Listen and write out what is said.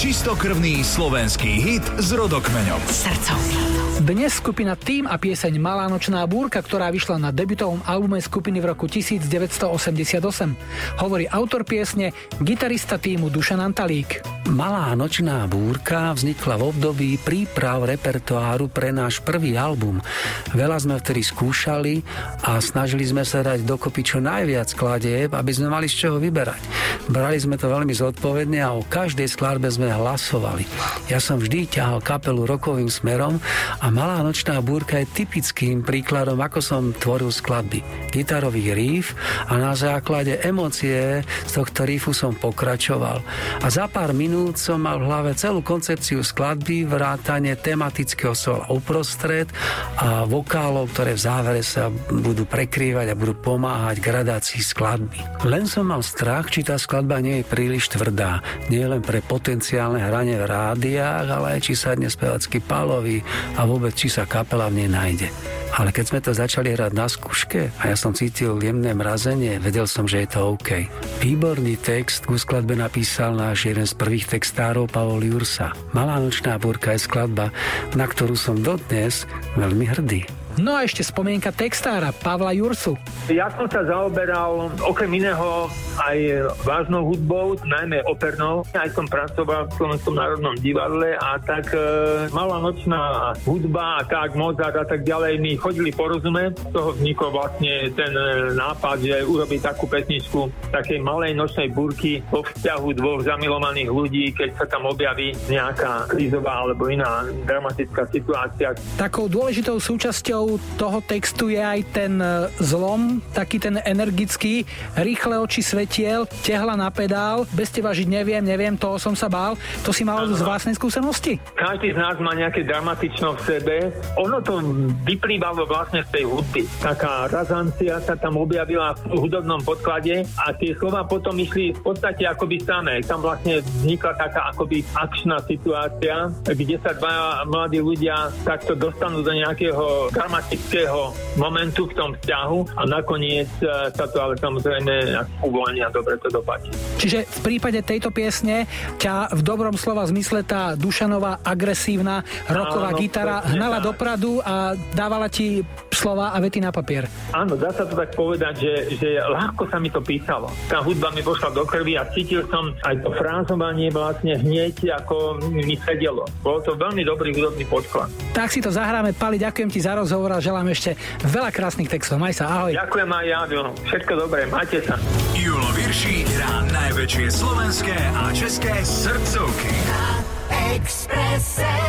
Čistokrvný slovenský hit s rodokmeňom. Srdcový. Dnes skupina Tým a pieseň Malá nočná búrka, ktorá vyšla na debutovom albume skupiny v roku 1988. Hovorí autor piesne, gitarista týmu Dušan Antalík. Malá nočná búrka vznikla v období príprav repertoáru pre náš prvý album. Veľa sme vtedy skúšali a snažili sme sa dať dokopy čo najviac skladieb, aby sme mali z čoho vyberať. Brali sme to veľmi zodpovedne a o každej skladbe sme hlasovali. Ja som vždy ťahal kapelu rokovým smerom a Malá nočná búrka je typickým príkladom, ako som tvoril skladby. Gitarový riff a na základe emócie z tohto riffu som pokračoval. A za pár minút som mal v hlave celú koncepciu skladby, vrátanie tematického sola uprostred a vokálov, ktoré v závere sa budú prekrývať a budú pomáhať gradácii skladby. Len som mal strach, či tá skladba nie je príliš tvrdá. Nie len pre potenciálne hranie v rádiách, ale aj či sadne spevacký pálový a vôbec vôbec, či sa kapela v nej nájde. Ale keď sme to začali hrať na skúške a ja som cítil jemné mrazenie, vedel som, že je to OK. Výborný text ku skladbe napísal náš jeden z prvých textárov Pavol Jursa. Malá nočná búrka je skladba, na ktorú som dodnes veľmi hrdý. No a ešte spomienka textára Pavla Jursu. Ja som sa zaoberal okrem iného aj vážnou hudbou, najmä opernou. Aj som pracoval v Slovenskom národnom divadle a tak e, malá nočná hudba a tak Mozart a tak ďalej mi chodili porozumieť. Z toho vznikol vlastne ten e, nápad, že urobiť takú pesničku takej malej nočnej burky vo vzťahu dvoch zamilovaných ľudí, keď sa tam objaví nejaká krízová alebo iná dramatická situácia. Takou dôležitou súčasťou súčasťou toho textu je aj ten e, zlom, taký ten energický, rýchle oči svetiel, tehla na pedál, bez teba žiť neviem, neviem, toho som sa bál. To si mal z vlastnej skúsenosti? Každý z nás má nejaké dramatično v sebe. Ono to vyplývalo vlastne z tej hudby. Taká razancia sa tam objavila v hudobnom podklade a tie slova potom išli v podstate akoby samé. Tam vlastne vznikla taká akoby akčná situácia, kde sa dva mladí ľudia takto dostanú do nejakého dramatického momentu v tom vzťahu a nakoniec e, sa to ale samozrejme uvolania dobre to dopadne. Čiže v prípade tejto piesne ťa v dobrom slova zmysle tá Dušanová agresívna roková no, gitara hnala tak. dopradu a dávala ti slova a vety na papier. Áno, dá sa to tak povedať, že, že ľahko sa mi to písalo. Tá hudba mi pošla do krvi a cítil som aj to frázovanie vlastne hneď ako mi sedelo. Bolo to veľmi dobrý hudobný podklad. Tak si to zahráme, Pali, ďakujem ti za rozhovor a želám ešte veľa krásnych textov. Maj sa, ahoj. Ďakujem aj ja, Všetko dobré, majte sa. Julo Virší hrá najväčšie slovenské a české srdcovky. Na Expresse.